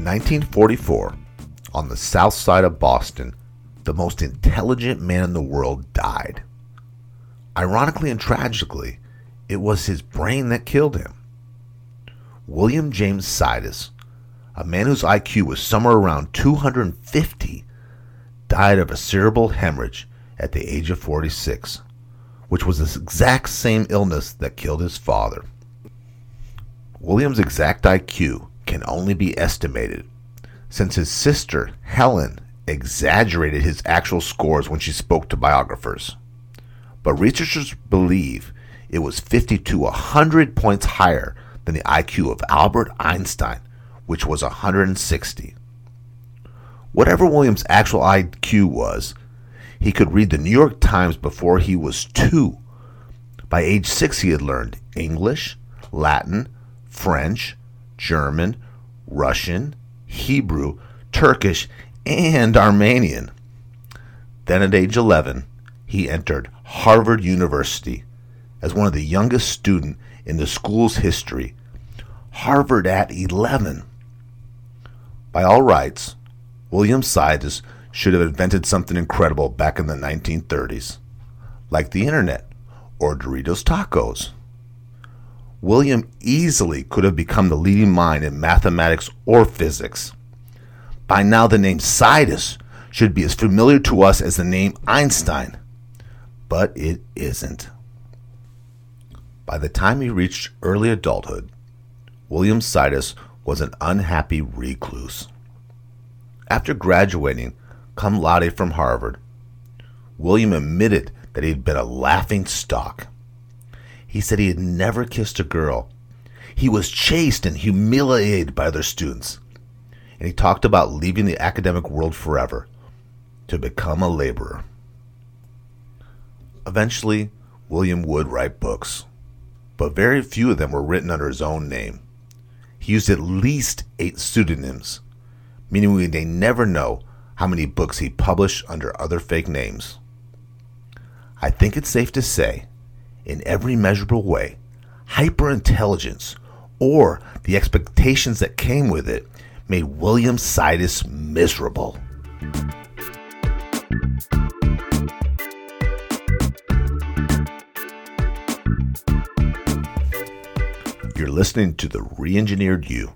In 1944, on the south side of Boston, the most intelligent man in the world died. Ironically and tragically, it was his brain that killed him. William James Sidis, a man whose IQ was somewhere around 250, died of a cerebral hemorrhage at the age of 46, which was the exact same illness that killed his father. William's exact IQ can only be estimated since his sister, Helen, exaggerated his actual scores when she spoke to biographers. But researchers believe it was 50 to 100 points higher than the IQ of Albert Einstein, which was 160. Whatever William's actual IQ was, he could read the New York Times before he was two. By age six, he had learned English, Latin, French, German, Russian, Hebrew, Turkish, and Armenian. Then at age 11, he entered Harvard University as one of the youngest students in the school's history. Harvard at 11. By all rights, William Sidis should have invented something incredible back in the 1930s, like the internet or Doritos tacos. William easily could have become the leading mind in mathematics or physics. By now, the name Sidis should be as familiar to us as the name Einstein, but it isn't. By the time he reached early adulthood, William Sidis was an unhappy recluse. After graduating cum laude from Harvard, William admitted that he had been a laughing stock. He said he had never kissed a girl. He was chased and humiliated by other students. And he talked about leaving the academic world forever to become a laborer. Eventually, William would write books, but very few of them were written under his own name. He used at least eight pseudonyms, meaning we may never know how many books he published under other fake names. I think it's safe to say in every measurable way, hyperintelligence, or the expectations that came with it, made William Sidis miserable. You're listening to The Reengineered You.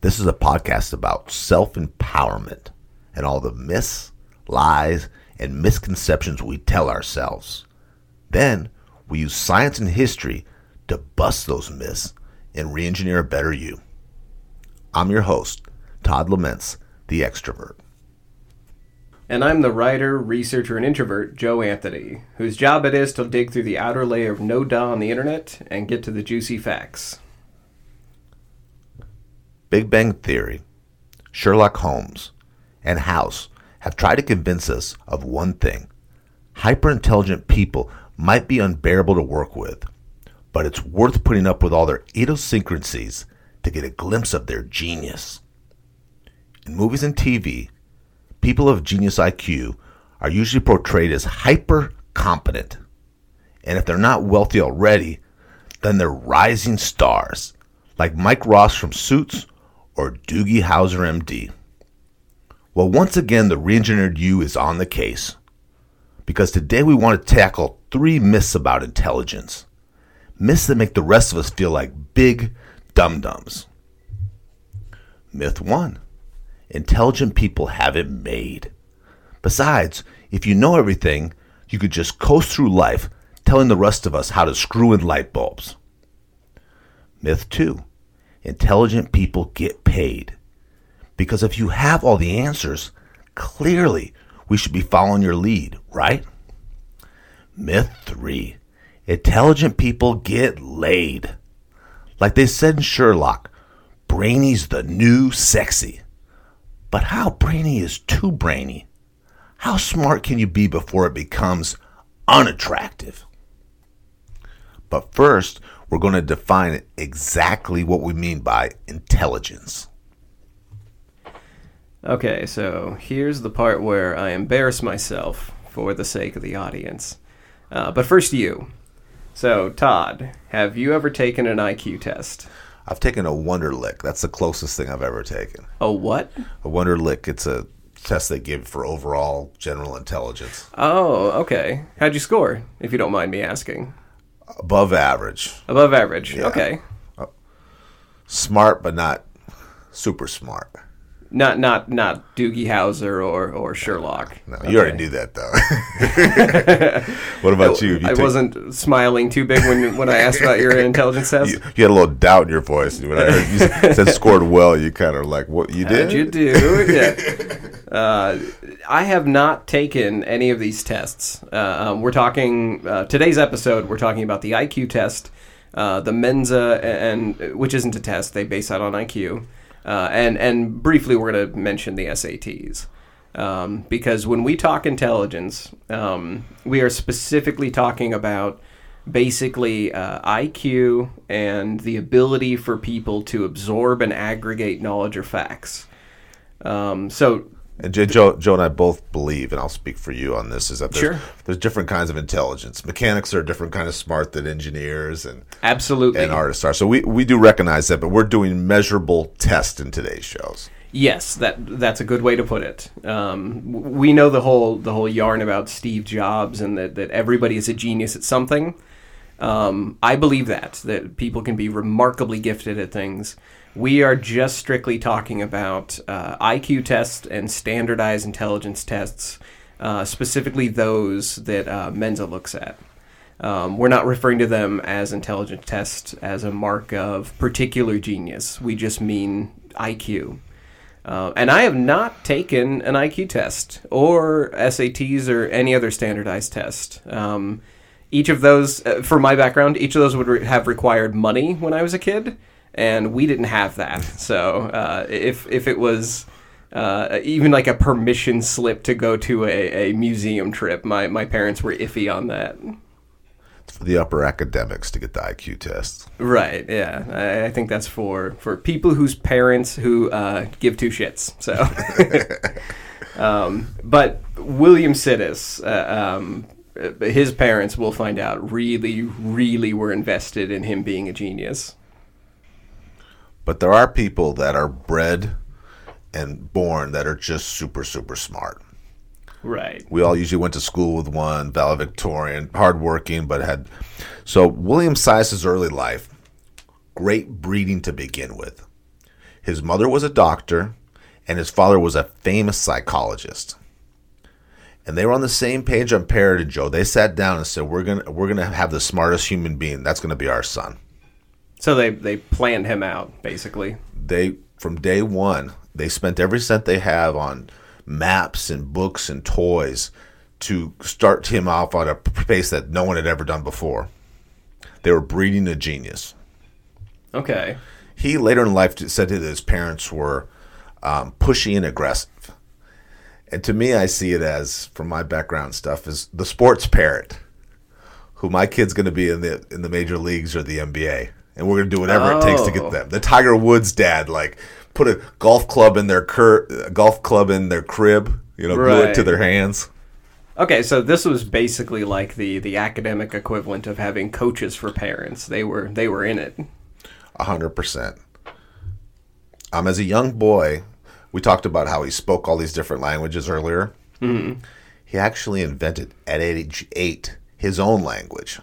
This is a podcast about self empowerment and all the myths, lies, and misconceptions we tell ourselves. Then we use science and history to bust those myths and re engineer a better you. I'm your host, Todd Laments, the extrovert. And I'm the writer, researcher, and introvert, Joe Anthony, whose job it is to dig through the outer layer of no duh on the internet and get to the juicy facts. Big Bang Theory, Sherlock Holmes, and House have tried to convince us of one thing hyperintelligent people might be unbearable to work with, but it's worth putting up with all their idiosyncrasies to get a glimpse of their genius. In movies and TV, people of genius IQ are usually portrayed as hyper competent. And if they're not wealthy already, then they're rising stars, like Mike Ross from Suits or Doogie Howser MD. Well, once again, the Reengineered You is on the case. Because today we want to tackle three myths about intelligence. Myths that make the rest of us feel like big dum dums. Myth one intelligent people have it made. Besides, if you know everything, you could just coast through life telling the rest of us how to screw in light bulbs. Myth two intelligent people get paid. Because if you have all the answers, clearly we should be following your lead, right? Myth 3 Intelligent people get laid. Like they said in Sherlock, brainy's the new sexy. But how brainy is too brainy? How smart can you be before it becomes unattractive? But first, we're going to define exactly what we mean by intelligence. Okay, so here's the part where I embarrass myself for the sake of the audience. Uh, but first, you. So, Todd, have you ever taken an IQ test? I've taken a Wonderlic. That's the closest thing I've ever taken. A what? A Wonderlic. It's a test they give for overall general intelligence. Oh, okay. How'd you score, if you don't mind me asking? Above average. Above average. Okay. Smart, but not super smart. Not not not Doogie Howser or or Sherlock. No, you already knew that though. what about you? you I take- wasn't smiling too big when when I asked about your intelligence test. You, you had a little doubt in your voice when I heard you said scored well. You kind of like what you did. How'd you do? Yeah. Uh, I have not taken any of these tests. Uh, um, we're talking uh, today's episode. We're talking about the IQ test, uh, the Mensa, and which isn't a test. They base that on IQ, uh, and and briefly we're going to mention the SATs. Um, because when we talk intelligence, um, we are specifically talking about basically uh, IQ and the ability for people to absorb and aggregate knowledge or facts. Um, so And Joe, Joe and I both believe, and I'll speak for you on this, is that there's, Sure. there's different kinds of intelligence. Mechanics are a different kind of smart than engineers and, absolutely, and artists are. So we, we do recognize that, but we're doing measurable tests in today's shows. yes, that that's a good way to put it. Um, we know the whole the whole yarn about Steve Jobs and that that everybody is a genius at something. Um, I believe that that people can be remarkably gifted at things. We are just strictly talking about uh, IQ tests and standardized intelligence tests, uh, specifically those that uh, Mensa looks at. Um, we're not referring to them as intelligence tests as a mark of particular genius. We just mean IQ. Uh, and I have not taken an IQ test or SATs or any other standardized test. Um, each of those, uh, for my background, each of those would re- have required money when I was a kid, and we didn't have that. So uh, if if it was uh, even like a permission slip to go to a, a museum trip, my, my parents were iffy on that. It's for the upper academics to get the IQ tests. Right. Yeah. I, I think that's for for people whose parents who uh, give two shits. So, um, but William Sidis, uh, um, his parents will find out really, really were invested in him being a genius. But there are people that are bred and born that are just super, super smart. Right. We all usually went to school with one, valedictorian, hardworking, but had. So William Sidis's early life, great breeding to begin with. His mother was a doctor, and his father was a famous psychologist. And they were on the same page on Parrot Joe. They sat down and said, "We're gonna we're gonna have the smartest human being. That's gonna be our son." So they they planned him out basically. they from day one they spent every cent they have on maps and books and toys to start him off on a pace that no one had ever done before they were breeding a genius Okay. he later in life said that his parents were um, pushy and aggressive and to me i see it as from my background stuff is the sports parent, who my kid's going to be in the in the major leagues or the nba and we're going to do whatever it takes to Oh. get them the tiger woods dad like put a golf club in their cur- golf club in their crib you know glue it to their hands Okay, so this was basically like the the academic equivalent of having coaches for parents. They were they were in it. A hundred percent. Um, as a young boy, we talked about how he spoke all these different languages earlier. Mm-hmm. He actually invented at age eight his own language.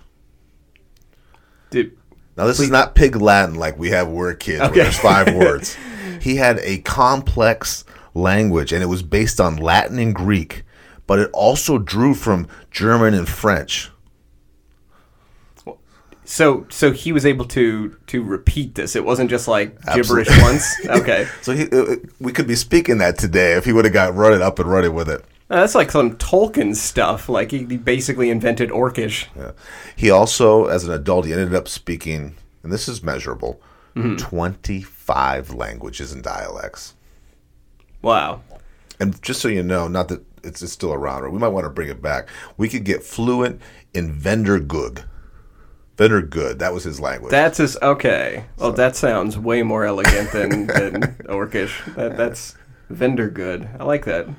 Dude, Now, this is not pig Latin like we have we're kids, Okay. where there's five words. He had a complex language, and it was based on Latin and Greek, but it also drew from German and French. So so he was able to to repeat this. It wasn't just like gibberish Absolutely. once. Okay. So he, uh, we could be speaking that today if he would have got running up and running with it. Uh, that's like some Tolkien stuff. Like he, he basically invented Orcish. Yeah. He also, as an adult, he ended up speaking, and this is measurable, 25 languages and dialects. Wow. And just so you know, not that it's, it's still around, or we might want to bring it back. We could get fluent in Vendergug. Vendergood, that was his language. That's his okay. Well, that sounds way more elegant than, than Orcish. That that's vendor good. I like that.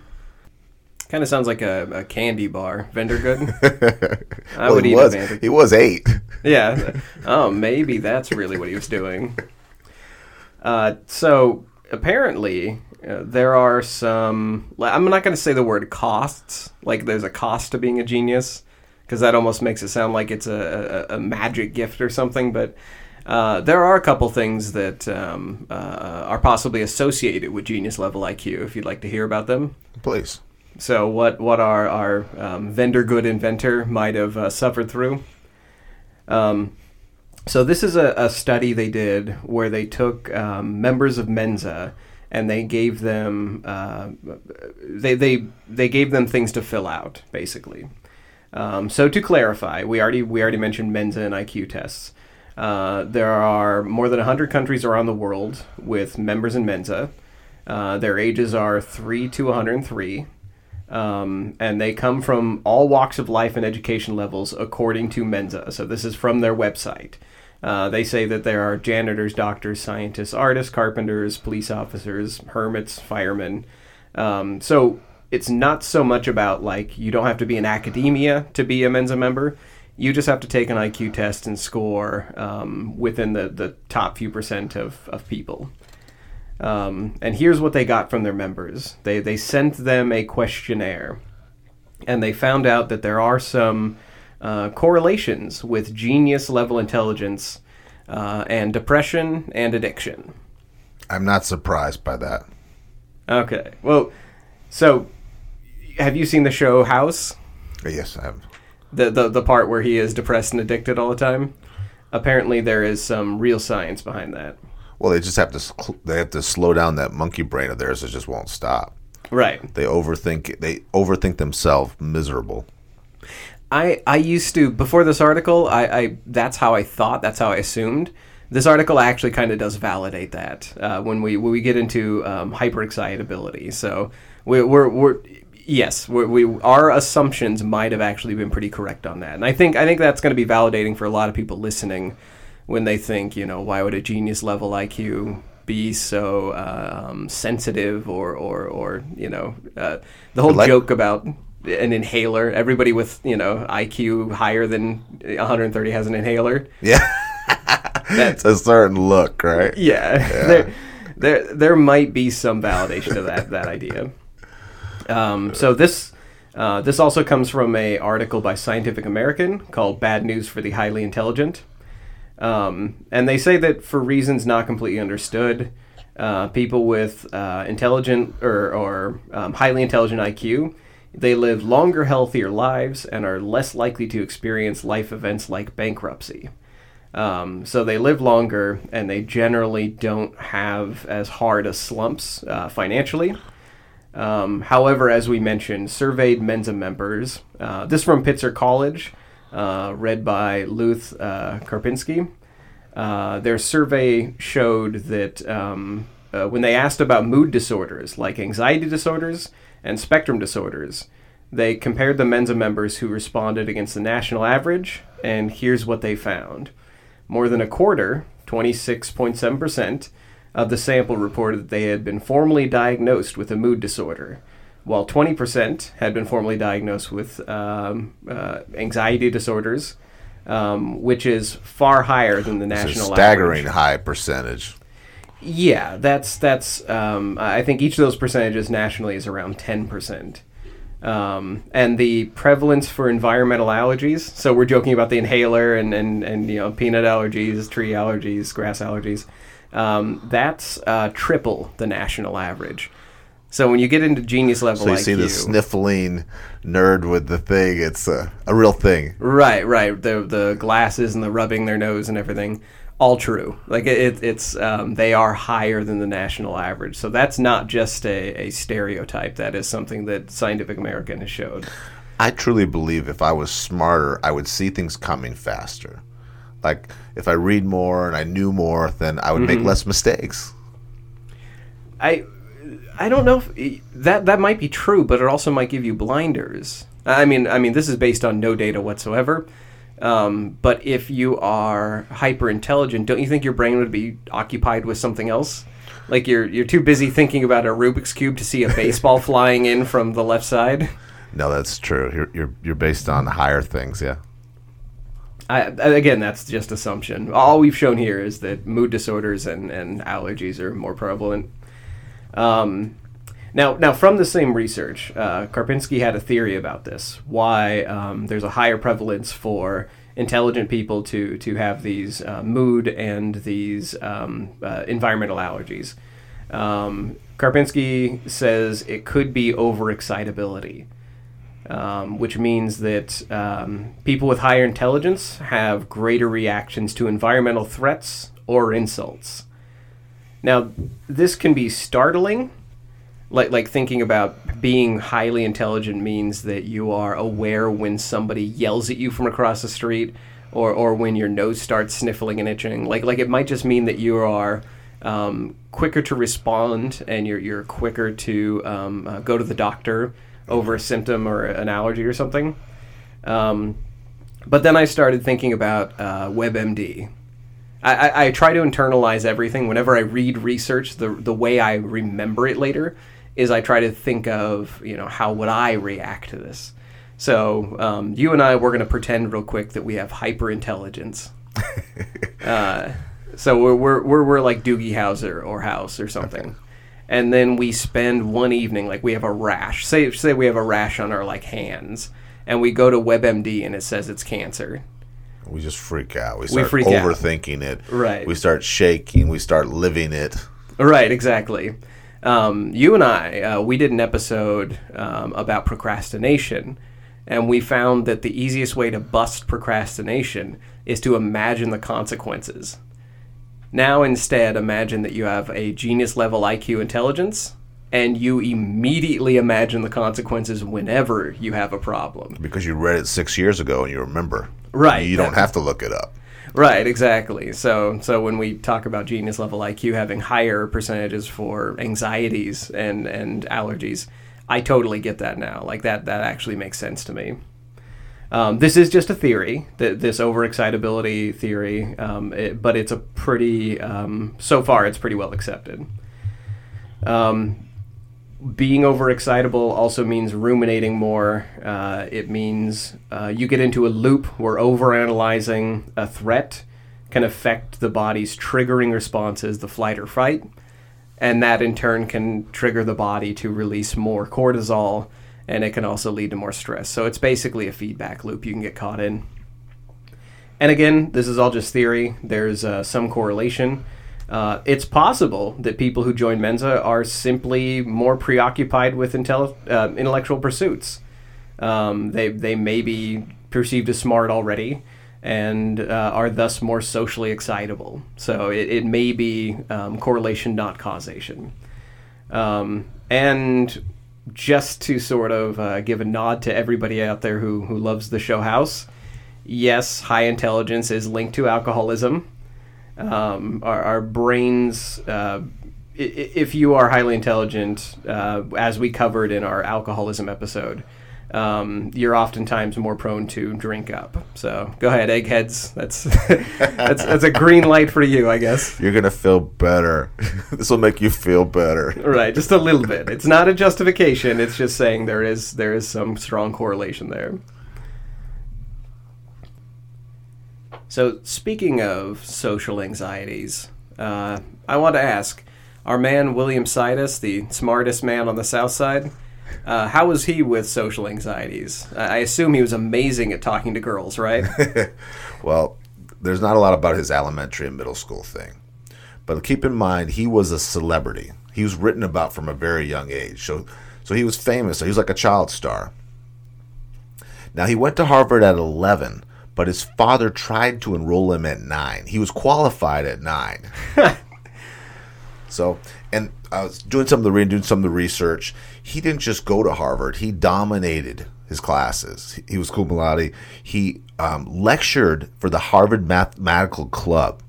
Kind of sounds like a, a candy bar. Vendor good. I well, would he eat was, a Vander- he was eight. Yeah. Oh, maybe that's really what he was doing. Uh, so apparently, uh, there are some. I'm not going to say the word costs. Like there's a cost to being a genius, because that almost makes it sound like it's a, a, a magic gift or something. But uh, there are a couple things that um, uh, are possibly associated with genius level IQ. If you'd like to hear about them. Please. So what what our our um, vendor good inventor might have uh, suffered through. Um, so this is a, a study they did where they took um, members of Mensa and they gave them uh, they, they they gave them things to fill out basically. Um, so to clarify, we already we already mentioned Mensa and IQ tests. Uh, there are more than 100 countries around the world with members in Mensa. Uh, their ages are 3 to 103 um, and they come from all walks of life and education levels according to Mensa. So this is from their website. Uh, they say that there are janitors, doctors, scientists, artists, carpenters, police officers, hermits, firemen. Um, so it's not so much about like you don't have to be in academia to be a Mensa member. You just have to take an IQ test and score um, within the, the top few percent of, of people. Um, and here's what they got from their members they, they sent them a questionnaire, and they found out that there are some uh, correlations with genius level intelligence uh, and depression and addiction. I'm not surprised by that. Okay. Well, so have you seen the show House? Yes, I have. The, the, the part where he is depressed and addicted all the time? Apparently, there is some real science behind that. Well, they just have to sl- they have to slow down that monkey brain of theirs that just won't stop. Right. They overthink they overthink themselves miserable. I I used to before this article. I, I that's how I thought. That's how I assumed. This article actually kind of does validate that uh, when we when we get into um, hyperexcitability. So we, we're we're yes we're, we our assumptions might have actually been pretty correct on that, and I think I think that's going to be validating for a lot of people listening when they think you know why would a genius level IQ be so uh, um, sensitive or or or you know uh, the whole Like- joke about an inhaler. Everybody with you know IQ higher than 130 has an inhaler. Yeah. That's a certain look, right? Yeah, there, there, there might be some validation to that that idea. Um, so this, uh, this also comes from a article by Scientific American called "Bad News for the Highly Intelligent," um, and they say that for reasons not completely understood, uh, people with uh, intelligent or, or um, highly intelligent IQ. They live longer, healthier lives and are less likely to experience life events like bankruptcy. Um, so they live longer and they generally don't have as hard a slumps uh, financially. Um, however, as we mentioned, surveyed Mensa members, uh, this from Pitzer College, uh, read by Ruth uh, Karpinski. Uh, their survey showed that um, uh, when they asked about mood disorders like anxiety disorders and spectrum disorders, they compared the Mensa members who responded against the national average, and here's what they found. More than a quarter, 26.7%, of the sample reported that they had been formally diagnosed with a mood disorder, while 20% had been formally diagnosed with um, uh, anxiety disorders, um, which is far higher than the It's national staggering average. high percentage. Yeah, that's that's. Um, I think each of those percentages nationally is around ten percent. Um, and the prevalence for environmental allergies. So we're joking about the inhaler and, and, and you know peanut allergies, tree allergies, grass allergies. Um, that's uh, triple the national average. So when you get into genius level So you IQ, see the sniffling nerd with the thing. It's a, a real thing. Right, right. The the glasses and the rubbing their nose and everything, all true. Like it, it's um, they are higher than the national average. So that's not just a, a stereotype. That is something that Scientific American has showed. I truly believe if I was smarter, I would see things coming faster. Like if I read more and I knew more, then I would Mm-hmm. make less mistakes. I I don't know if that that might be true, but it also might give you blinders. I mean, I mean, this is based on no data whatsoever. Um, but if you are hyper intelligent, don't you think your brain would be occupied with something else? Like you're you're too busy thinking about a Rubik's cube to see a baseball flying in from the left side. No, that's true. You're you're you're based on higher things, yeah. I, again, that's just assumption. All we've shown here is that mood disorders and, and allergies are more prevalent. Um, now, now from the same research, uh, Karpinski had a theory about this. Why um, there's a higher prevalence for intelligent people to to have these uh, mood and these um, uh, environmental allergies. Um, Karpinski says it could be overexcitability, um, which means that um, people with higher intelligence have greater reactions to environmental threats or insults. Now, this can be startling. Like, like thinking about being highly intelligent means that you are aware when somebody yells at you from across the street or, or when your nose starts sniffling and itching. Like, like it might just mean that you are um, quicker to respond and you're, you're quicker to um, uh, go to the doctor over a symptom or an allergy or something. Um, but then I started thinking about uh, WebMD. I, I, I try to internalize everything. Whenever I read research, the, the way I remember it later is I try to think of, you know, how would I react to this? So um, you and I, we're going to pretend real quick that we have hyper intelligence. uh, so we're, we're, we're, we're like Doogie Howser or House or something. Okay. And then we spend one evening, like we have a rash. Say, say we have a rash on our like hands, and we go to WebMD and it says it's cancer. We just freak out. We start we overthinking out. it. Right. We start shaking. We start living it. Right. Exactly. Um, you and I, uh, we did an episode um, about procrastination, and we found that the easiest way to bust procrastination is to imagine the consequences. Now, instead, imagine that you have a genius level IQ intelligence and you immediately imagine the consequences whenever you have a problem. Because you read it six years ago and you remember. Right. You don't have to look it up. Right, exactly. So, so when we talk about genius level IQ having higher percentages for anxieties and and allergies, I totally get that now. Like that, that actually makes sense to me. Um, this is just a theory, th- this overexcitability theory, um, it, but it's a pretty, um, so far, it's pretty well accepted. Um, being overexcitable also means ruminating more. Uh, it means uh, you get into a loop where overanalyzing a threat can affect the body's triggering responses, the flight or fight, and that in turn can trigger the body to release more cortisol, and it can also lead to more stress. So it's basically a feedback loop you can get caught in. And again, this is all just theory. There's uh, some correlation. Uh, it's possible that people who join Mensa are simply more preoccupied with uh, intellectual pursuits. Um, they, they may be perceived as smart already and uh, are thus more socially excitable. So it, it may be um, correlation, not causation. Um, and just to sort of uh, give a nod to everybody out there who, who loves the show House, yes, high intelligence is linked to alcoholism um, our, our, brains. Uh, if you are highly intelligent, uh, as we covered in our alcoholism episode, um, you're oftentimes more prone to drink up. So go ahead, eggheads. That's that's that's a green light for you, I guess. You're gonna feel better. this will make you feel better. Right, just a little bit. It's not a justification. It's just saying there is there is some strong correlation there. So, speaking of social anxieties, uh, I want to ask our man William Sidis, the smartest man on the South Side, uh, how was he with social anxieties? I assume he was amazing at talking to girls, right? well, there's not a lot about his elementary and middle school thing. But keep in mind, he was a celebrity. He was written about from a very young age. So, so he was famous. So he was like a child star. Now, he went to Harvard at 11 but his father tried to enroll him at nine. He was qualified at nine. so, and I was doing some of the reading, doing some of the research. He didn't just go to Harvard; he dominated his classes. He was cum laude. He um, lectured for the Harvard Mathematical Club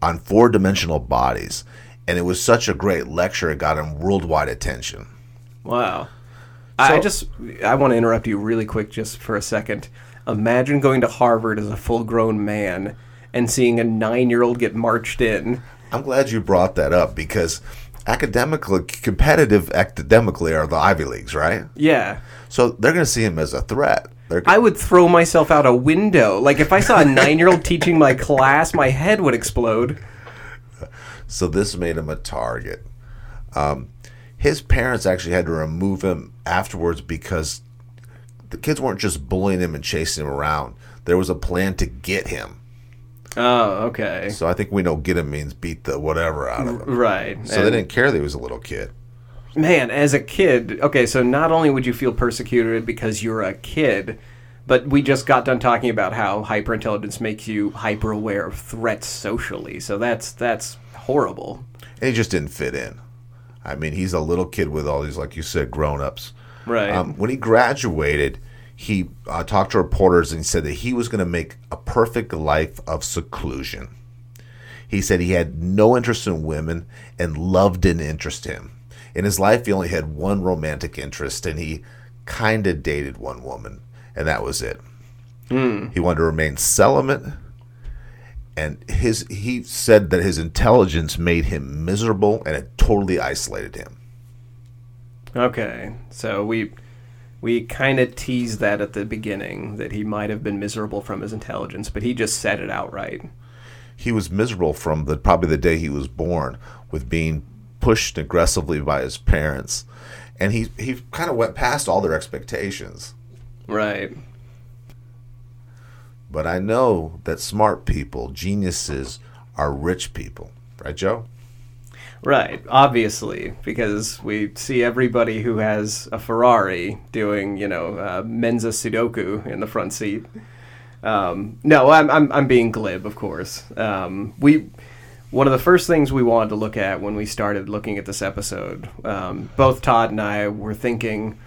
on four-dimensional bodies, and it was such a great lecture. It got him worldwide attention. Wow. So, I just I want to interrupt you really quick just for a second. Imagine going to Harvard as a full grown man and seeing a nine year old get marched in. I'm glad you brought that up because academically, competitive academically are the Ivy Leagues, right? Yeah. So they're going to see him as a threat. I would throw myself out a window. Like if I saw a nine year old teaching my class, my head would explode. So this made him a target. Um, his parents actually had to remove him afterwards because the kids weren't just bullying him and chasing him around. There was a plan to get him. Oh, okay. So I think we know get him means beat the whatever out of him. Right. So they didn't care that he was a little kid. Man, as a kid, okay, so not only would you feel persecuted because you're a kid, but we just got done talking about how hyperintelligence makes you hyper aware of threats socially. So that's that's horrible. And he just didn't fit in. I mean, he's a little kid with all these, like you said, grown ups. Right. Um, when he graduated, he uh, talked to reporters and he said that he was going to make a perfect life of seclusion. He said he had no interest in women and love didn't interest him. In his life, he only had one romantic interest and he kind of dated one woman, and that was it. He wanted to remain celibate, and his he said that his intelligence made him miserable and it totally isolated him. Okay, so we we kind of teased that at the beginning that he might have been miserable from his intelligence, but he just said it outright. he was miserable from the probably the day he was born with being pushed aggressively by his parents and he he kind of went past all their expectations Right. but i know that smart people geniuses are rich people right joe Right, obviously, because we see everybody who has a Ferrari doing, you know, uh, Sudoku in the front seat. Um, no, I'm, I'm, I'm being glib, of course. Um, we one of the first things we wanted to look at when we started looking at this episode, um, both Todd and I were thinking,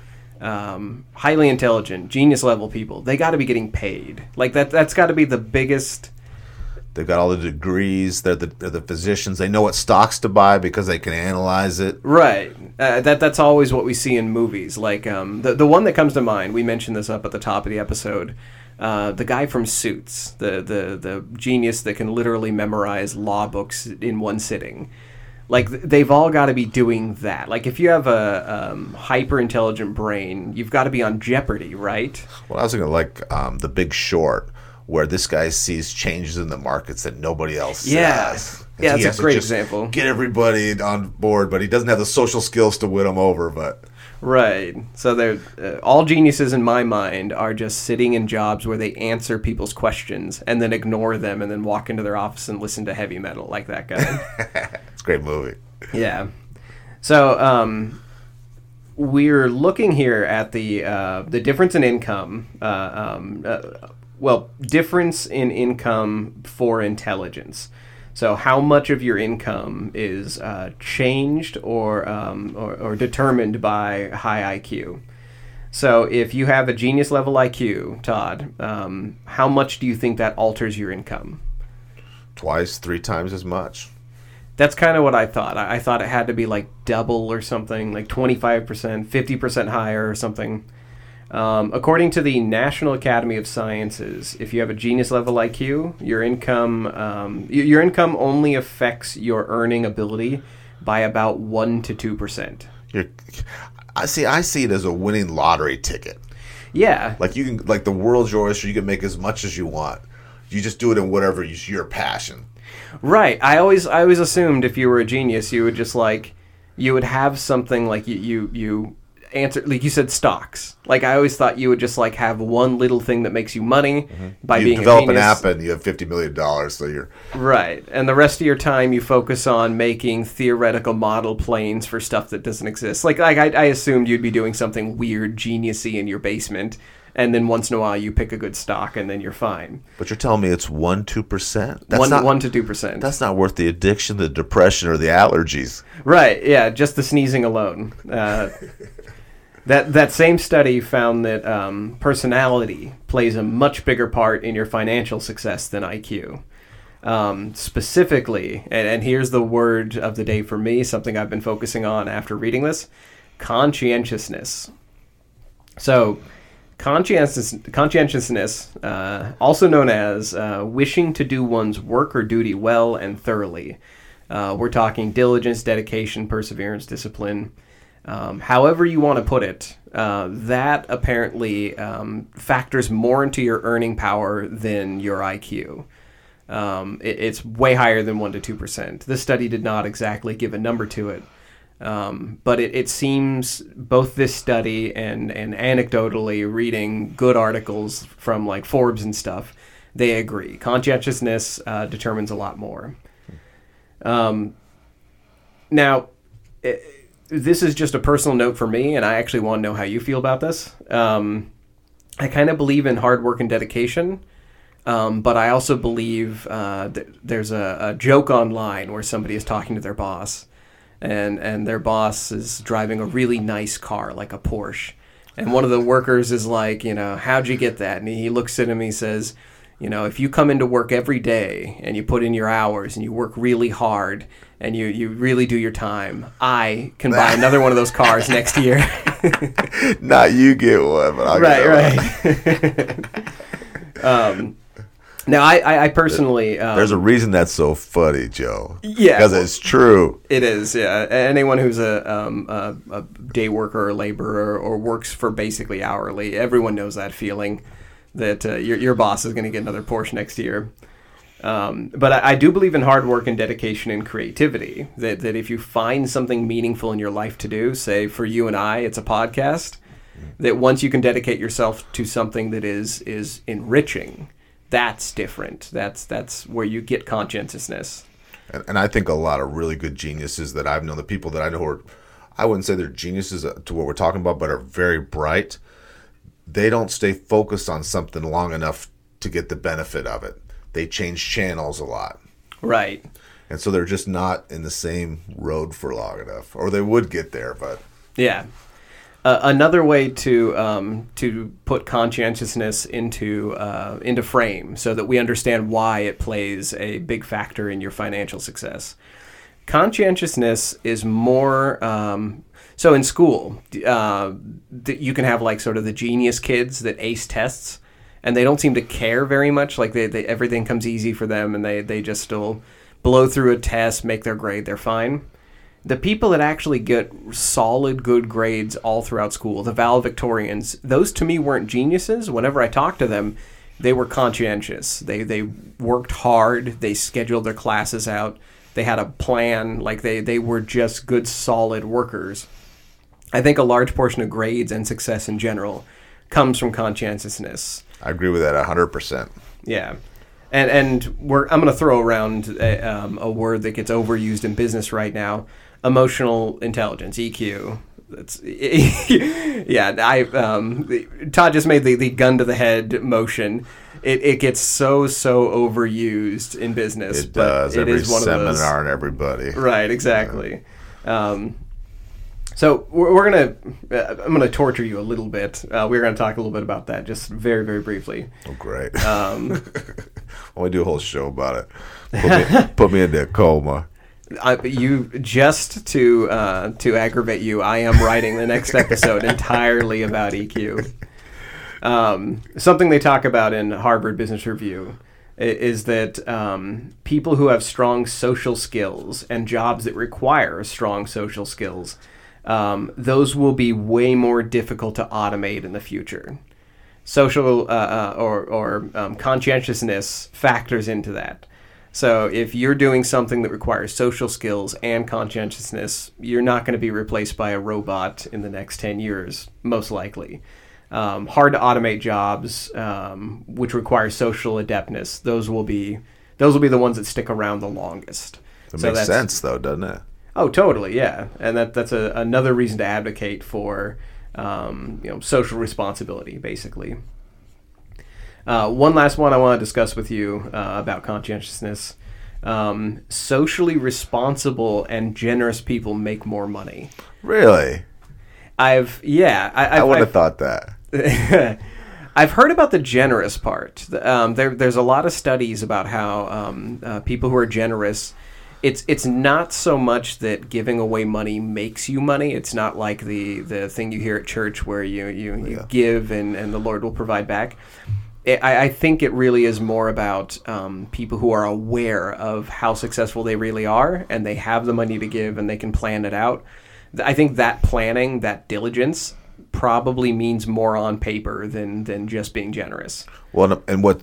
um, highly intelligent, genius level people. They got to be getting paid. Like that. That's got to be the biggest they've got all the degrees they're the, they're the physicians they know what stocks to buy because they can analyze it Right. Uh, that that's always what we see in movies. Like um, the the one that comes to mind. We mentioned this up at the top of the episode. Uh, the guy from Suits, the the the genius that can literally memorize law books in one sitting. Like they've all got to be doing that. Like if you have a um, hyper intelligent brain, you've got to be on Jeopardy, right? well i was thinking like um, the big short where this guy sees changes in the markets that nobody else Yeah. sees. Yeah, that's a great example. Get everybody on board, but he doesn't have the social skills to win them over. But Right. So they're uh, all geniuses in my mind are just sitting in jobs where they answer people's questions and then ignore them and then walk into their office and listen to heavy metal like that guy. it's a great movie. yeah. So um, we're looking here at the uh, the difference in income. Uh, um, uh, well, difference in income for intelligence. So, how much of your income is uh, changed or, um, or or determined by high IQ? So, if you have a genius level IQ, Todd, um, how much do you think that alters your income? Twice, three times as much. That's kind of what I thought. I, I thought it had to be like double or something, like 25%, 50% higher or something. Um, according to the National Academy of Sciences, if you have a genius level IQ, your income um, y- your income only affects your earning ability by about one to two percent. You're, I see. I see it as a winning lottery ticket. Yeah, Like you can, like the world's yours, so you can make as much as you want. You just do it in whatever is your passion. Right. I always I always assumed if you were a genius, you would just like you would have something like you you you answer like you said stocks. Like I always thought you would just like have one little thing that makes you money by you being develop a an app and you have fifty million dollars, so you're Right. And the rest of your time you focus on making theoretical model planes for stuff that doesn't exist. Like like I, I assumed you'd be doing something weird geniusy in your basement and then once in a while you pick a good stock and then you're fine. But you're telling me it's one two percent. That's one not one to two percent. that's not worth the addiction, the depression, or the allergies. Right. Yeah. Just the sneezing alone. Uh, that that same study found that um, personality plays a much bigger part in your financial success than IQ. Um, specifically, and, and here's the word of the day for me, something I've been focusing on after reading this: conscientiousness. So, conscientious, conscientiousness, uh, also known as uh, wishing to do one's work or duty well and thoroughly. Uh, we're talking diligence, dedication, perseverance, discipline. Um, however you want to put it, uh, that apparently um, factors more into your earning power than your IQ. Um, it, it's way higher than 1% to 2%. This study did not exactly give a number to it, um, but it, it seems both this study and, and anecdotally reading good articles from like Forbes and stuff, they agree. Conscientiousness uh, determines a lot more. Um, now, it, this is just a personal note for me, and I actually want to know how you feel about this. Um, I kind of believe in hard work and dedication, um, but I also believe uh, th- there's a, a joke online where somebody is talking to their boss, and and their boss is driving a really nice car, like a Porsche, and one of the workers is like, you know, how'd you get that? And he looks at him, and he says. You know, if you come into work every day and you put in your hours and you work really hard and you, you really do your time, I can buy another one of those cars next year. Not you get one, but I'll right, get one. right. um, now, I, I, I personally, um, There's a reason that's so funny, Joe. Yeah. Because it's true. It is, yeah. Anyone who's a, um, a, a day worker or laborer or works for basically hourly, everyone knows that feeling that uh, your, your boss is going to get another Porsche next year. Um, but I, I do believe in hard work and dedication and creativity. That, that if you find something meaningful in your life to do, say for you and I, it's a podcast, that once you can dedicate yourself to something that is is enriching, that's different. That's that's where you get conscientiousness. And, and I think a lot of really good geniuses that I've known, the people that I know are, I wouldn't say they're geniuses uh, to what we're talking about, but are very bright. They don't stay focused on something long enough to get the benefit of it. They change channels a lot. Right. And so they're just not in the same road for long enough. Or they would get there, but Yeah. Uh, another way to um, to put conscientiousness into uh, into frame so that we understand why it plays a big factor in your financial success. Conscientiousness is more um, so in school. Uh, you can have like sort of the genius kids that ace tests, and they don't seem to care very much. Like they, they everything comes easy for them, and they they just still blow through a test, make their grade, they're fine the people that actually get solid good grades all throughout school, the valedictorians, those to me weren't geniuses. Whenever I talked to them, they were conscientious. They they worked hard. They scheduled their classes out. They had a plan. Like they they were just good solid workers. I think a large portion of grades and success in general comes from conscientiousness. I agree with that 100%. Yeah. And and we're I'm going to throw around a, um, a word that gets overused in business right now: emotional intelligence (EQ). That's yeah. I um, Todd just made the, the gun to the head motion. It, it gets so so overused in business. It but does. It Every is one seminar of those. and everybody. Right. Exactly. Um, so we're, we're gonna uh, I'm gonna torture you a little bit. Uh, we're gonna talk a little bit about that, just very very briefly. Oh, great. Um, I want to do a whole show about it. Put me, put me into a coma. I, you just to uh, to aggravate you, I am writing the next episode entirely about EQ. Um, something they talk about in Harvard Business Review is that um, people who have strong social skills and jobs that require strong social skills, um, those will be way more difficult to automate in the future. Social uh, uh, or, or um, conscientiousness factors into that. So if you're doing something that requires social skills and conscientiousness, you're not going to be replaced by a robot in the next 10 years, most likely. Um, hard to automate jobs, um, which require social adeptness. Those will be those will be the ones that stick around the longest. That So makes sense, though, doesn't it? Oh, totally, yeah, and that that's a, another reason to advocate for um, you know social responsibility, basically. Uh, one last one I want to discuss with you uh, about conscientiousness. Um, socially responsible and generous people make more money. Really? I've yeah, I, I would have thought that. I've heard about the generous part. Um, there, there's a lot of studies about how um, uh, people who are generous. It's it's not so much that giving away money makes you money. It's not like the, the thing you hear at church where you you, you Yeah. give and, and the Lord will provide back. I, I think it really is more about um, people who are aware of how successful they really are and they have the money to give and they can plan it out I think that planning, that diligence, probably means more on paper than than just being generous. Well, and- and what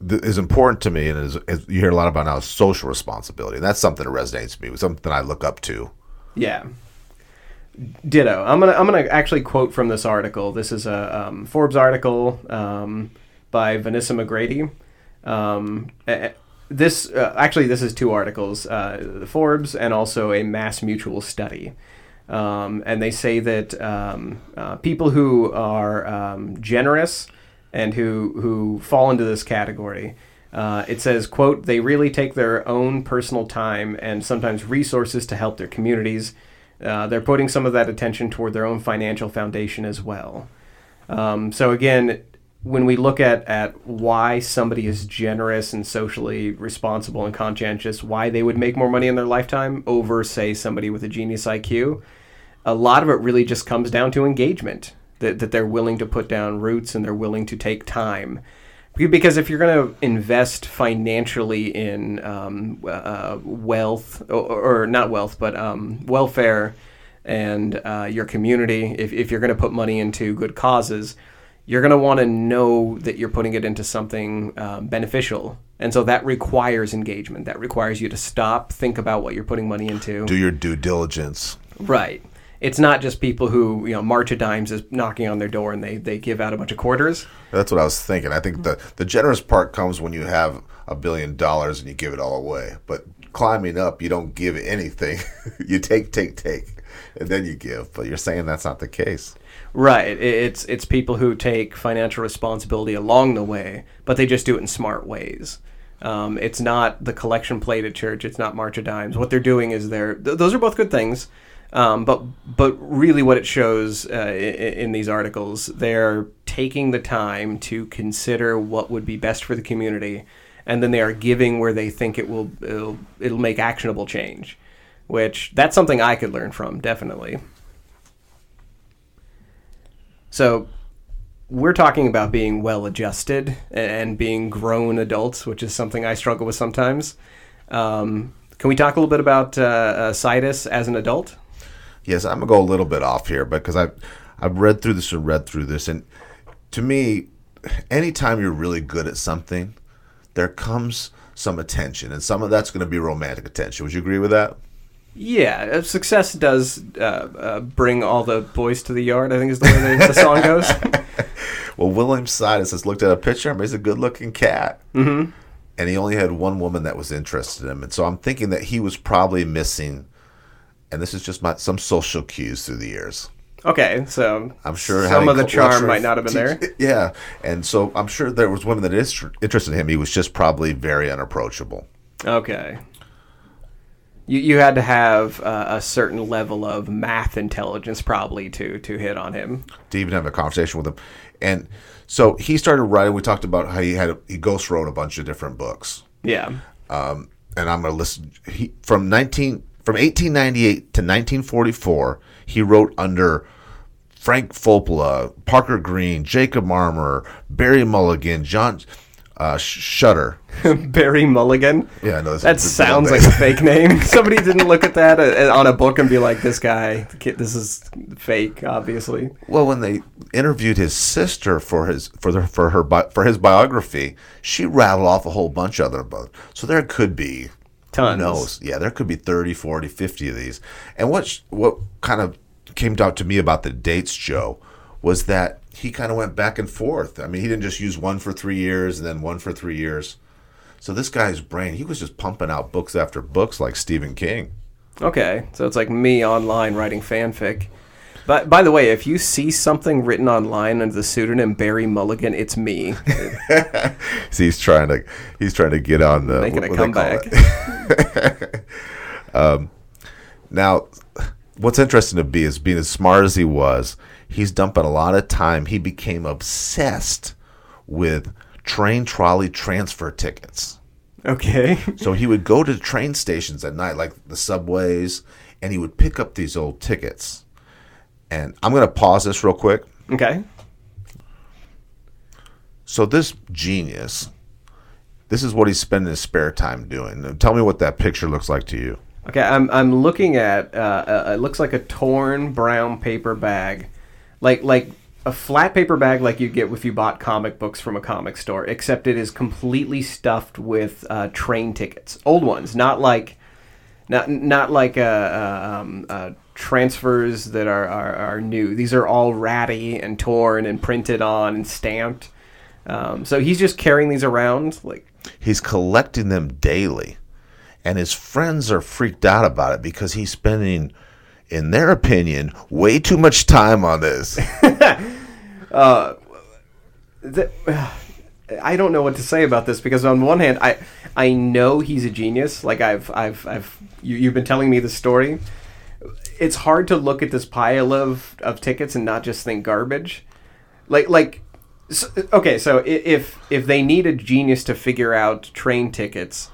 is important to me, and is, is you hear a lot about now, is social responsibility, and that's something that resonates with me. Something I look up to. Yeah. Ditto. I'm gonna I'm gonna actually quote from this article. This is a um, Forbes article um, by Vanessa McGrady. Um, this uh, actually this is two articles, uh, the Forbes and also a Mass Mutual study. Um, and they say that um, uh, people who are um, generous and who who fall into this category, uh, it says, "quote They really take their own personal time and sometimes resources to help their communities. Uh, they're putting some of that attention toward their own financial foundation as well." Um, so again, when we look at, at why somebody is generous and socially responsible and conscientious, why they would make more money in their lifetime over, say, somebody with a genius IQ, a lot of it really just comes down to engagement. That, that they're willing to put down roots and they're willing to take time. Because if you're going to invest financially in um, uh, wealth, or, or not wealth, but um, welfare and uh, your community, if, if you're going to put money into good causes, you're going to want to know that you're putting it into something um, beneficial. And so that requires engagement. That requires you to stop, think about what you're putting money into. Do your due diligence. Right. It's not just people who, you know, March of Dimes is knocking on their door and they, they give out a bunch of quarters. That's what I was thinking. I think the the generous part comes when you have a billion dollars and you give it all away. But climbing up, you don't give anything. you take, take, take, and then you give. But you're saying that's not the case. Right. It's it's people who take financial responsibility along the way, but they just do it in smart ways. Um, it's not the collection plate at church. It's not March of Dimes. What they're doing is they're th- those are both good things, um, but but really what it shows uh, in, in these articles, they're taking the time to consider what would be best for the community, and then they are giving where they think it will it'll, it'll make actionable change, which that's something I could learn from definitely. So we're talking about being well adjusted and being grown adults, which is something I struggle with sometimes. Um, can we talk a little bit about uh, uh, as an adult? Yes, I'm gonna go a little bit off here because I I've read through this and read through this, and to me, anytime you're really good at something, there comes some attention, and some of that's going to be romantic attention. Would you agree with that? Yeah, uh, success does uh, uh, bring all the boys to the yard. I think is the way the, song goes. Well, William Sidis has looked at a picture. He's a good-looking cat, mm-hmm. and he only had one woman that was interested in him, and so I'm thinking that he was probably missing. And this is just my some social cues through the years. Okay, so I'm sure some of the charm might not have been there. Yeah, and so I'm sure there was women that is interested in him. He was just probably very unapproachable. Okay. You, you had to have uh, a certain level of math intelligence probably to to hit on him. to even have a conversation with him. And so he started writing. We talked about how he had a, he ghost wrote a bunch of different books. Yeah. Um, and I'm going to listen. He from 19 from 1898 to 1944. He wrote under Frank Folupa, Parker Greene, Jacob Marmor, Barry Mulligan, John uh, Shutter. Barry Mulligan. Yeah, I know this That sounds like a fake name. Somebody didn't look at that uh, on a book and be like, "This guy, this is fake." Obviously. Well, when they interviewed his sister for his for the, for her for his biography, she rattled off a whole bunch of other books. So there could be Tons. Who knows? Yeah, there could be 30, 40, 50 of these. And what sh- what kind of came out to me about the dates, Joe, was that he kind of went back and forth. I mean, he didn't just use one for three years and then one for three years. So this guy's brain, he was just pumping out books after books like Stephen King. Okay, so it's like me online writing fanfic. But by the way, if you see something written online under the pseudonym Barry Mulligan, it's me. See, he's trying to he's trying to get on the Making a what- call comeback. um, now, what's interesting to be is being as smart as he was, he's dumping a lot of time. He became obsessed with train trolley transfer tickets. Okay. So he would go to train stations at night, like the subways, and he would pick up these old tickets. And I'm going to pause this real quick. Okay. So this genius, this is what he's spending his spare time doing. Tell me what that picture looks like to you. Okay, I'm I'm looking at uh, uh, it looks like a torn brown paper bag, like like a flat paper bag like you get if you bought comic books from a comic store, except it is completely stuffed with uh, train tickets, old ones, not like not not like uh, uh, um, uh, transfers that are, are are new. These are all ratty and torn and printed on and stamped. Um, so he's just carrying these around like He's collecting them daily, and his friends are freaked out about it because he's spending, in their opinion, way too much time on this. the, I don't know what to say about this because on one hand, I I know he's a genius. Like I've I've I've you, you've been telling me the story. It's hard to look at this pile of of tickets and not just think garbage. Like like so, okay, so if if they need a genius to figure out train tickets,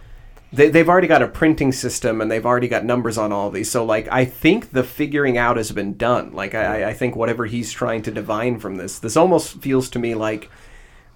they, they've already got a printing system and they've already got numbers on all these. So like I think the figuring out has been done. Like I, I think whatever he's trying to divine from this, this almost feels to me like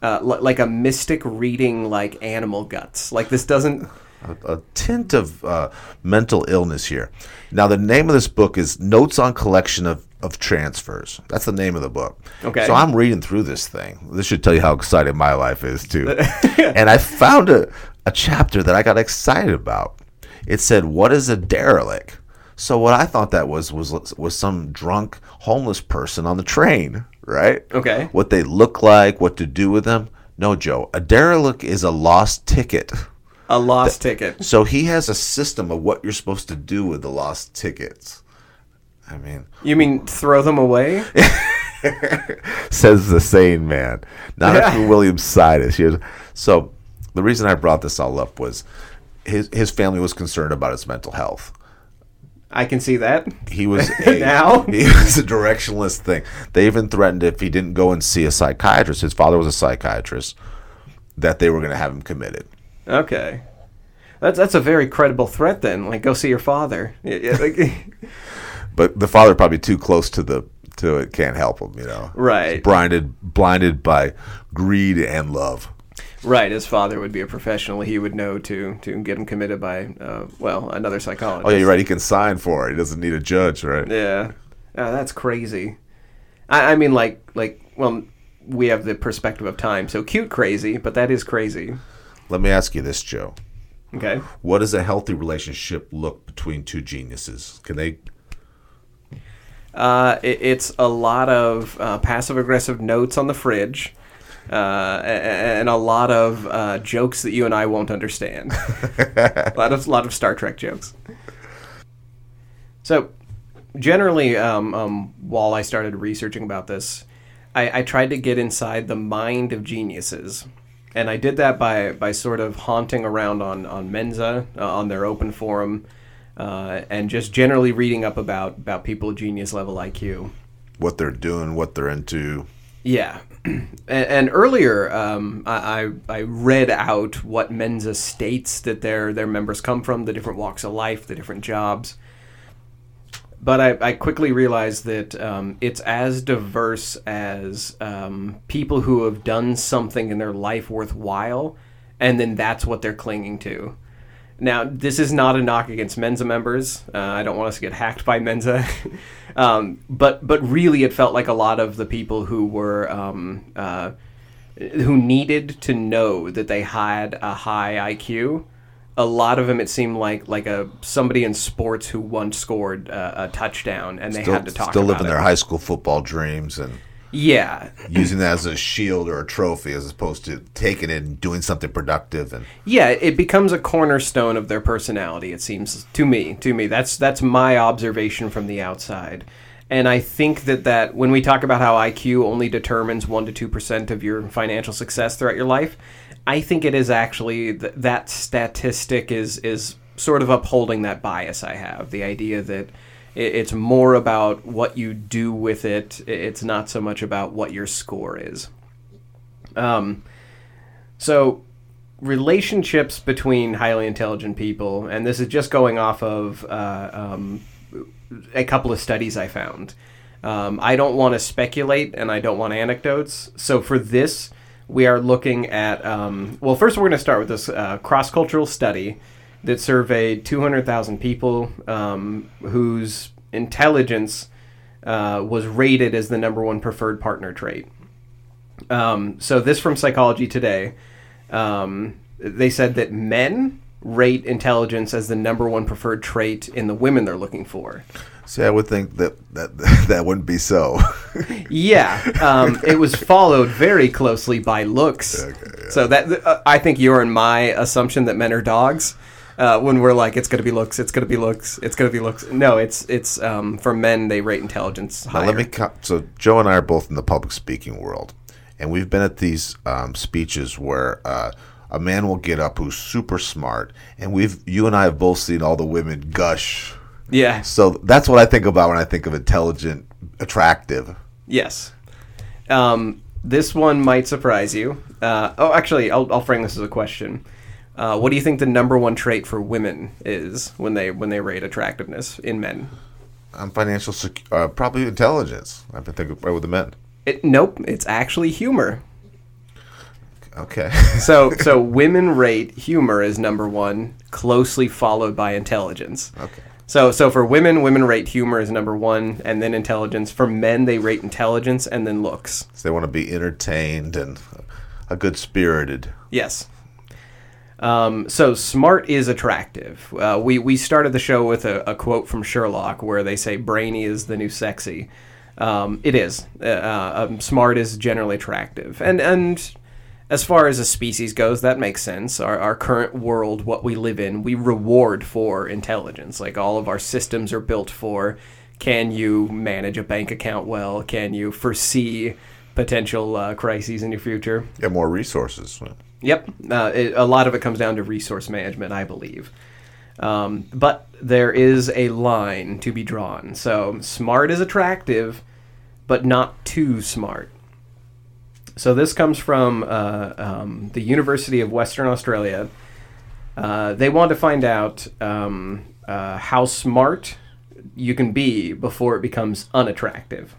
uh, like a mystic reading like animal guts. Like this doesn't. A, a tint of uh, mental illness here. Now, the name of this book is Notes on Collection of, of Transfers. That's the name of the book. Okay. So I'm reading through this thing. This should tell you how excited my life is, too. and I found a, a chapter that I got excited about. It said, What is a derelict? So what I thought that was was was some drunk homeless person on the train, right? Okay. What they look like, what to do with them. No, Joe. A derelict is a lost ticket. A lost ticket. So he has a system of what you're supposed to do with the lost tickets. I mean, You mean throw them away? says the sane man, not Yeah. if William Sidis. He was- So the reason I brought this all up was his his family was concerned about his mental health. I can see that. He was a, Now? he was a directionless thing. They even threatened if he didn't go and see a psychiatrist. His father was a psychiatrist. That they were going to have him committed. Okay. That's that's a very credible threat then. Like go see your father. Yeah, yeah, like- But the father probably too close to the to it can't help him. You know, Right. Blinded blinded by greed and love. right. His father would be a professional. He would know to to get him committed by uh, well another psychologist. Oh yeah, you're right. He can sign for it. He doesn't need a judge, right? Yeah. Oh, that's crazy. I, I mean, like, like, well, we have the perspective of time, so cute crazy, but that is crazy. Let me ask you this, Joe. Okay. What does a healthy relationship look between two geniuses? Can they? Uh, it, it's a lot of uh, passive aggressive notes on the fridge. Uh, and a lot of uh, jokes that you and I won't understand. a lot of lot of Star Trek jokes. So, generally, um, um, while I started researching about this, I, I tried to get inside the mind of geniuses, and I did that by by sort of haunting around on on Mensa uh, on their open forum, uh, and just generally reading up about about people genius level IQ. What they're doing, what they're into. Yeah, and, and earlier um, I, I I read out what Mensa states that their their members come from, the different walks of life, the different jobs. But I, I quickly realized that um, it's as diverse as um, people who have done something in their life worthwhile, and then that's what they're clinging to. Now, this is not a knock against Mensa members. Uh, I don't want us to get hacked by Mensa, um, but but really, it felt like a lot of the people who were um, uh, who needed to know that they had a high IQ. A lot of them, it seemed like like a somebody in sports who once scored a, a touchdown, and they Still, had to talk still living it. their high school football dreams and Yeah, using that as a shield or a trophy, as opposed to taking it and doing something productive. And yeah, it becomes a cornerstone of their personality. It seems to me. To me, that's that's my observation from the outside, and I think that that when we talk about how IQ only determines one to two percent of your financial success throughout your life, I think it is actually th- that statistic is is sort of upholding that bias I have. The idea that it- it's more about what you do with it. It's not so much about what your score is. Um, so relationships between highly intelligent people, and this is just going off of uh, um, a couple of studies I found. Um, I don't want to speculate, and I don't want anecdotes. So for this, we are looking at. Um, well, first we're going to start with this uh, cross-cultural study that surveyed 200,000 people um, whose intelligence uh, was rated as the number one preferred partner trait. Um, so this from Psychology Today, um, they said that men rate intelligence as the number one preferred trait in the women they're looking for. See, I would think that that that wouldn't be so. Yeah, um, it was followed very closely by looks. So that uh, I think you're in my assumption that men are dogs. Uh, when we're like, it's gonna be looks, it's gonna be looks, it's gonna be looks. No, it's it's um, for men they rate intelligence Now, let me. Co- so Joe and I are both in the public speaking world, and we've been at these um, speeches where uh, a man will get up who's super smart, and we've you and I have both seen all the women gush. Yeah. So that's what I think about when I think of intelligent, attractive. Yes. Um, this one might surprise you. Uh, oh, actually, I'll, I'll frame this as a question. Uh, what do you think the number one trait for women is when they when they rate attractiveness in men? I'm financial, sec- uh, probably intelligence. I've been thinking right with the men. It, nope, it's actually humor. Okay. So so women rate humor as number one, closely followed by intelligence. okay. So so for women, women rate humor as number one, and then intelligence. For men, they rate intelligence and then looks. So they want to be entertained and a good spirited. Yes. Um, so smart is attractive. Uh, we we started the show with a, a quote from Sherlock where they say brainy is the new sexy. Um, it is. Uh, uh, um, smart is generally attractive, and and as far as a species goes, that makes sense. Our our current world, what we live in, we reward for intelligence. Like all of our systems are built for. Can you manage a bank account well? Can you foresee potential uh, crises in your future? Yeah, more resources. Yep. Uh, it, a lot of it comes down to resource management, I believe. Um, but there is a line to be drawn. So smart is attractive, but not too smart. So this comes from uh, um, the University of Western Australia. Uh, they want to find out um, uh, how smart you can be before it becomes unattractive.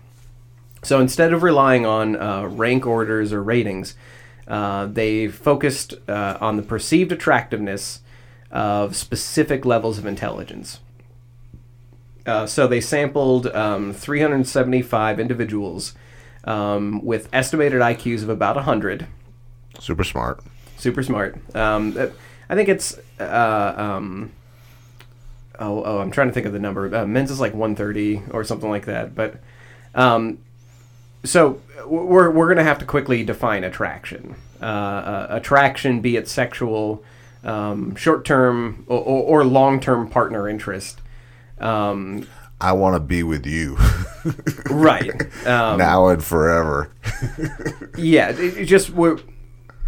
So instead of relying on uh, rank orders or ratings, uh, they focused uh, on the perceived attractiveness of specific levels of intelligence. So they sampled um, 375 individuals um, with estimated IQs of about 100 Super smart. super smart. Um, uh, I think it's uh, um, oh oh I'm trying to think of the number. Uh, men's is like 130 or something like that. But um, so we're we're gonna have to quickly define attraction. Uh, uh, attraction, be it sexual, um, short term or, or, or long term partner interest. Um, I want to be with you right. Um, now and forever. Yeah, it, it just we're.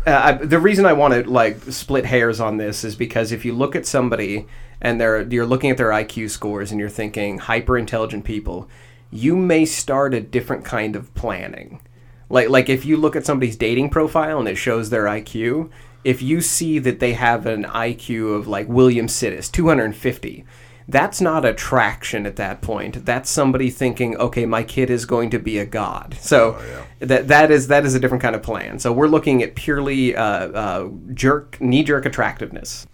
Uh, I, the reason I want to like split hairs on this is because if you look at somebody and they're you're looking at their IQ scores and you're thinking hyper intelligent people, you may start a different kind of planning. Like like if you look at somebody's dating profile and it shows their IQ, if you see that they have an IQ of like William Sidis, 250, that's not attraction at that point. That's somebody thinking, okay, my kid is going to be a god. So that that is that is a different kind of plan. So we're looking at purely uh, uh, jerk knee jerk attractiveness.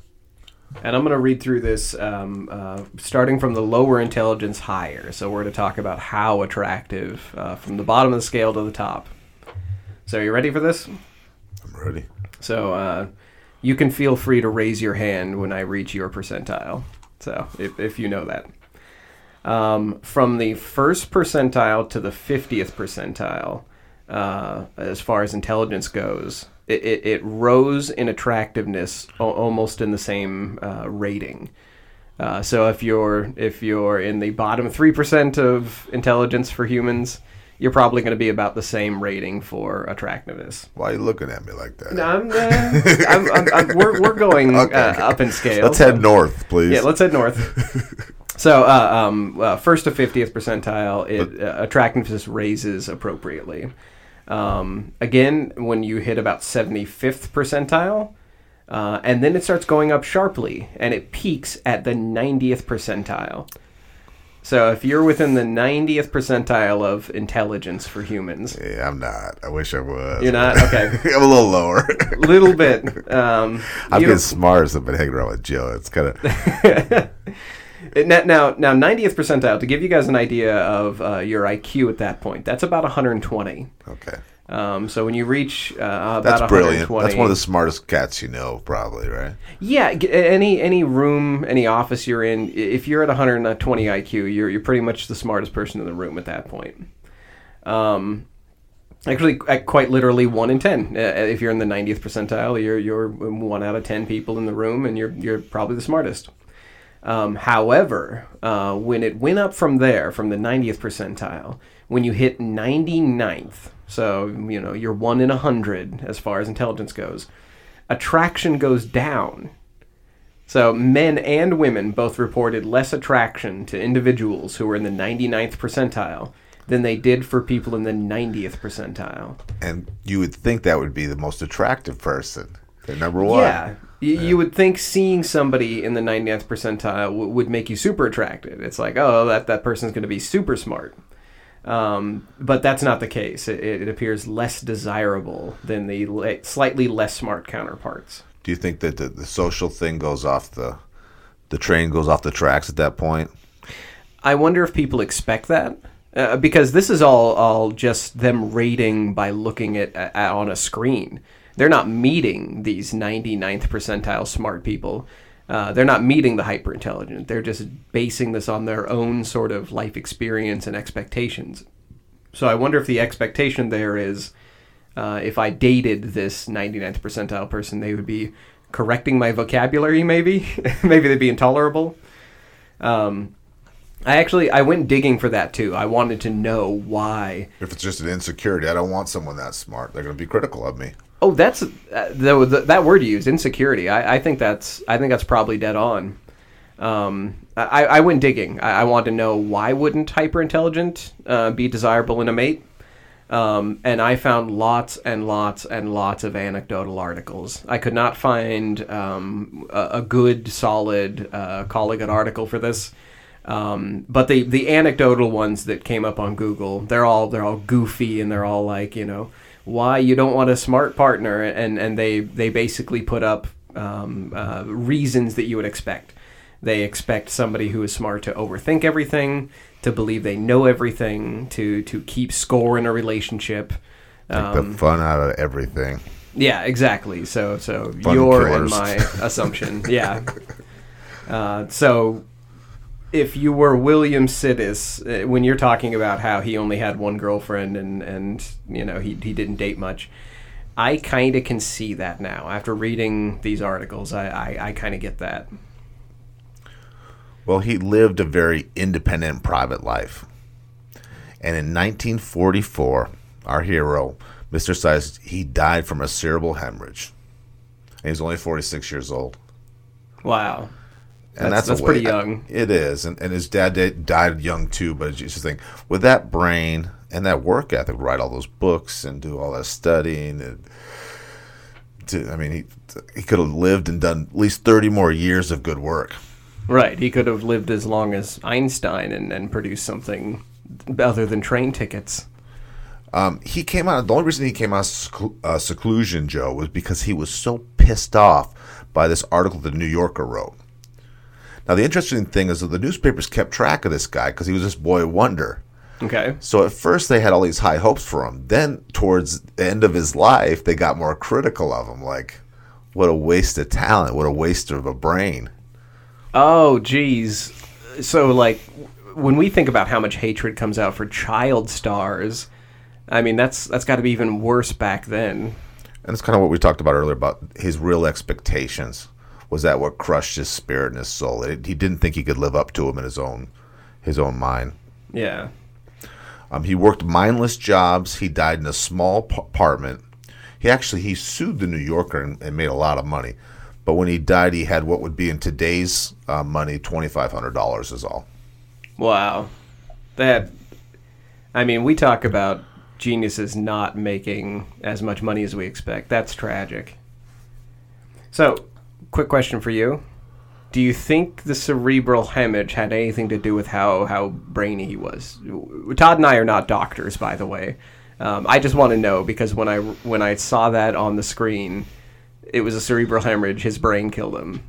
And I'm going to read through this um, uh, starting from the lower intelligence higher. So we're going to talk about how attractive uh, from the bottom of the scale to the top. So are you ready for this? I'm ready. So uh, you can feel free to raise your hand when I reach your percentile. So if, if you know that. Um, from the first percentile to the 50th percentile, uh, as far as intelligence goes, it, it, it rose in attractiveness o- almost in the same uh, rating. Uh, so if you're if you're in the bottom three percent of intelligence for humans, you're probably going to be about the same rating for attractiveness. Why are you looking at me like that? I'm, uh, I'm, I'm, I'm, we're, we're going Okay, uh, up in scale. Let's so- head north, please. Yeah, let's head north. so, uh, um, uh, first to 50th percentile, it, uh, attractiveness raises appropriately. Um, again, when you hit about 75th percentile, uh, and then it starts going up sharply, and it peaks at the 90th percentile. So if you're within the 90th percentile of intelligence for humans, Yeah, I'm not. I wish I was. you're not okay. I'm a little lower. a Little bit. Um, getting don't- smart as I've been hanging around with Joe. It's kind of now, now, now, 90th percentile. To give you guys an idea of uh, your IQ at that point, that's about 120. okay. Um, so when you reach uh, about That's brilliant. That's one of the smartest cats you know, probably, right? Yeah, any any room, any office you're in, if you're at 120 IQ, you're you're pretty much the smartest person in the room at that point. Um, actually, uh, quite literally one in ten. Uh, if you're in the 90th percentile, you're you're one out of ten people in the room, and you're you're probably the smartest. Um, however, uh, when it went up from there, from the 90th percentile, when you hit 99th, so you know you're one in a hundred as far as intelligence goes, attraction goes down. So men and women both reported less attraction to individuals who were in the 99th percentile than they did for people in the 90th percentile. And you would think that would be the most attractive person. They're number one. Yeah. Y- You would think seeing somebody in the 99th percentile w- would make you super attracted. It's like, oh, that, that person's going to be super smart. Um, but that's not the case. It, it appears less desirable than the le- slightly less smart counterparts. Do you think that the, the social thing goes off the the train goes off the tracks at that point? I wonder if people expect that. Uh, because this is all, all just them rating by looking at, at on a screen. They're not meeting these 99th percentile smart people. Uh, they're not meeting the hyper intelligent. They're just basing this on their own sort of life experience and expectations. So I wonder if the expectation there is uh, if I dated this 99th percentile person, they would be correcting my vocabulary, maybe. maybe they'd be intolerable. Um, I actually I went digging for that too. I wanted to know why. If it's just an insecurity, I don't want someone that smart. They're going to be critical of me. Oh, that's uh, the, the that word you use, insecurity. I, I think that's I think that's probably dead on. Um, I, I went digging. I, I wanted to know why wouldn't hyperintelligent uh, be desirable in a mate. Um, and I found lots and lots and lots of anecdotal articles. I could not find um, a, a good, solid, uh, good article for this. Um, but the the anecdotal ones that came up on Google, they're all they're all goofy and they're all like you know why you don't want a smart partner and and they they basically put up um, uh, reasons that you would expect. They expect somebody who is smart to overthink everything, to believe they know everything, to to keep score in a relationship. Take Um, the fun out of everything. yeah, exactly. So, so Fun your and my assumption. Yeah. Uh, so, if you were William Sidis, uh, when you're talking about how he only had one girlfriend and and you know he he didn't date much, I kind of can see that now after reading these articles. I I, I kind of get that. Well, he lived a very independent private life. And in 1944, our hero, Mr. Sidis, he died from a cerebral hemorrhage. And he was only 46 years old. Wow. And That's- that's, that's pretty young. It is, and, and his dad did, died young too. But it's just think with that brain and that work ethic, write all those books and do all that studying. And to, I mean, he he could have lived and done at least thirty more years of good work. Right. He could have lived as long as Einstein and, and produced something other than train tickets. Um, he came out. The only reason he came out of seclu- uh, seclusion, Joe, was because he was so pissed off by this article the New Yorker wrote. Now, the interesting thing is that the newspapers kept track of this guy because he was this boy wonder. Okay. So at first they had all these high hopes for him. Then towards the end of his life, they got more critical of him. Like, what a waste of talent! What a waste of a brain! Oh, geez. So, like, when we think about how much hatred comes out for child stars, I mean, that's that's got to be even worse back then. And it's kind of what we talked about earlier about his real expectations. Was that what crushed his spirit and his soul? It, he didn't think he could live up to him in his own his own mind. Yeah. Um, he worked mindless jobs. He died in a small p- apartment. He actually he sued the New Yorker and, and made a lot of money. But when he died, he had what would be in today's uh, money twenty five hundred dollars is all. Wow. That. I mean, we talk about geniuses not making as much money as we expect. That's tragic. So, quick question for you: do you think the cerebral hemorrhage had anything to do with how how brainy he was? Todd and I are not doctors, by the way. Um, I just want to know because when I when I saw that on the screen, it was a cerebral hemorrhage. His brain killed him.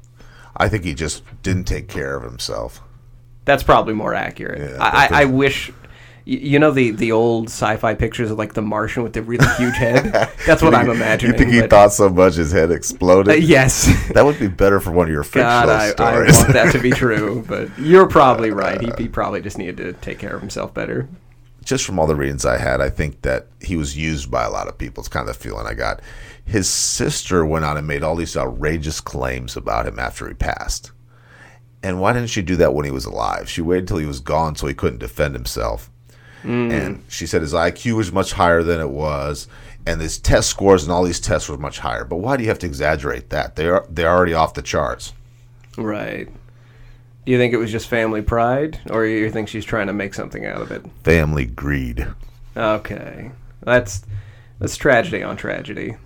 I think he just didn't take care of himself. That's probably more accurate. Yeah, I, I, I wish. You know the, the old sci-fi pictures of like the Martian with the really huge head. That's what I'm imagining. You think he but- thought so much his head exploded? Uh, yes. That would be better for one of your fictional God, I, I stories. want that to be true, but you're probably right. He, he probably just needed to take care of himself better. just from all the readings I had, I think that he was used by a lot of people. It's kind of the feeling I got. His sister went on and made all these outrageous claims about him after he passed. And why didn't she do that when he was alive? She waited until he was gone so he couldn't defend himself. Mm. And she said his IQ was much higher than it was, and his test scores and all these tests were much higher. But why do you have to exaggerate that? They are they're already off the charts. Right. Do you think it was just family pride, or you think she's trying to make something out of it? Family greed. Okay, that's that's tragedy on tragedy.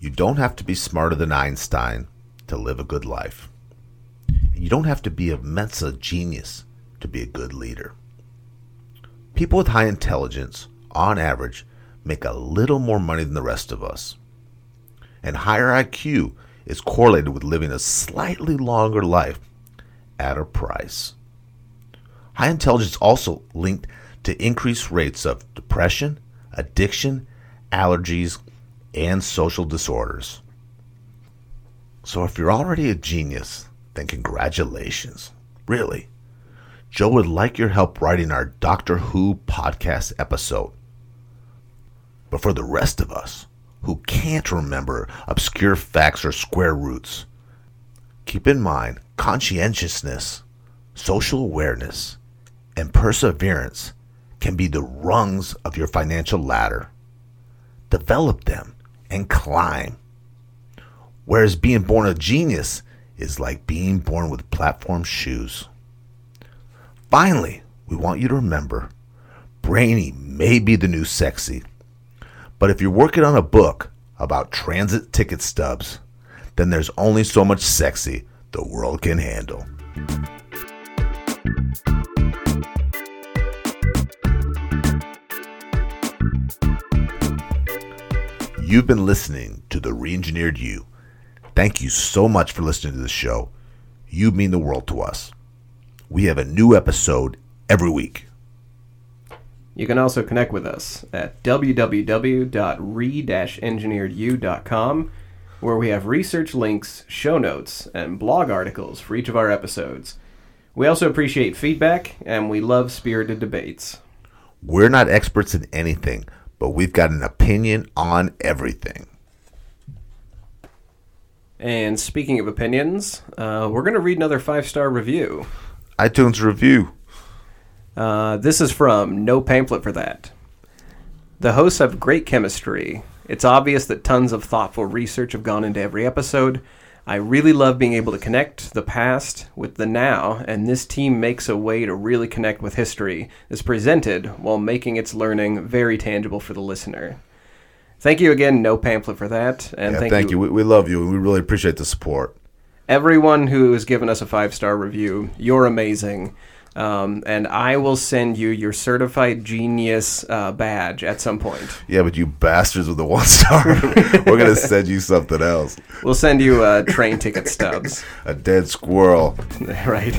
You don't have to be smarter than Einstein to live a good life. You don't have to be a Mensa genius to be a good leader. People with high intelligence, on average, make a little more money than the rest of us. And higher IQ is correlated with living a slightly longer life at a price. High intelligence also linked to increased rates of depression, addiction, allergies, and social disorders. So if you're already a genius, then congratulations. Really. Joe would like your help writing our Doctor Who podcast episode. But for the rest of us who can't remember obscure facts or square roots, keep in mind conscientiousness, social awareness, and perseverance can be the rungs of your financial ladder. Develop them and climb. Whereas being born a genius is like being born with platform shoes. Finally, we want you to remember brainy may be the new sexy, but if you're working on a book about transit ticket stubs, then there's only so much sexy the world can handle. You've been listening to The Reengineered You. Thank you so much for listening to the show. You mean the world to us. We have a new episode every week. You can also connect with us at www.re-engineeredu.com, where we have research links, show notes, and blog articles for each of our episodes. We also appreciate feedback, and we love spirited debates. We're not experts in anything, but we've got an opinion on everything. And speaking of opinions, uh, we're going to read another five star review. iTunes review. Uh, this is from No Pamphlet for That. The hosts have great chemistry. It's obvious that tons of thoughtful research have gone into every episode. I really love being able to connect the past with the now, and this team makes a way to really connect with history that's presented while making its learning very tangible for the listener. Thank you again, No Pamphlet, for that. And Yeah, thank, thank, you. We, we love you and we really appreciate the support everyone who has given us a five star review, you're amazing. Um, and I will send you your certified genius uh, badge at some point. Yeah, but you bastards with the one star, we're gonna send you something else. We'll send you uh, train ticket stubs. a dead squirrel. right.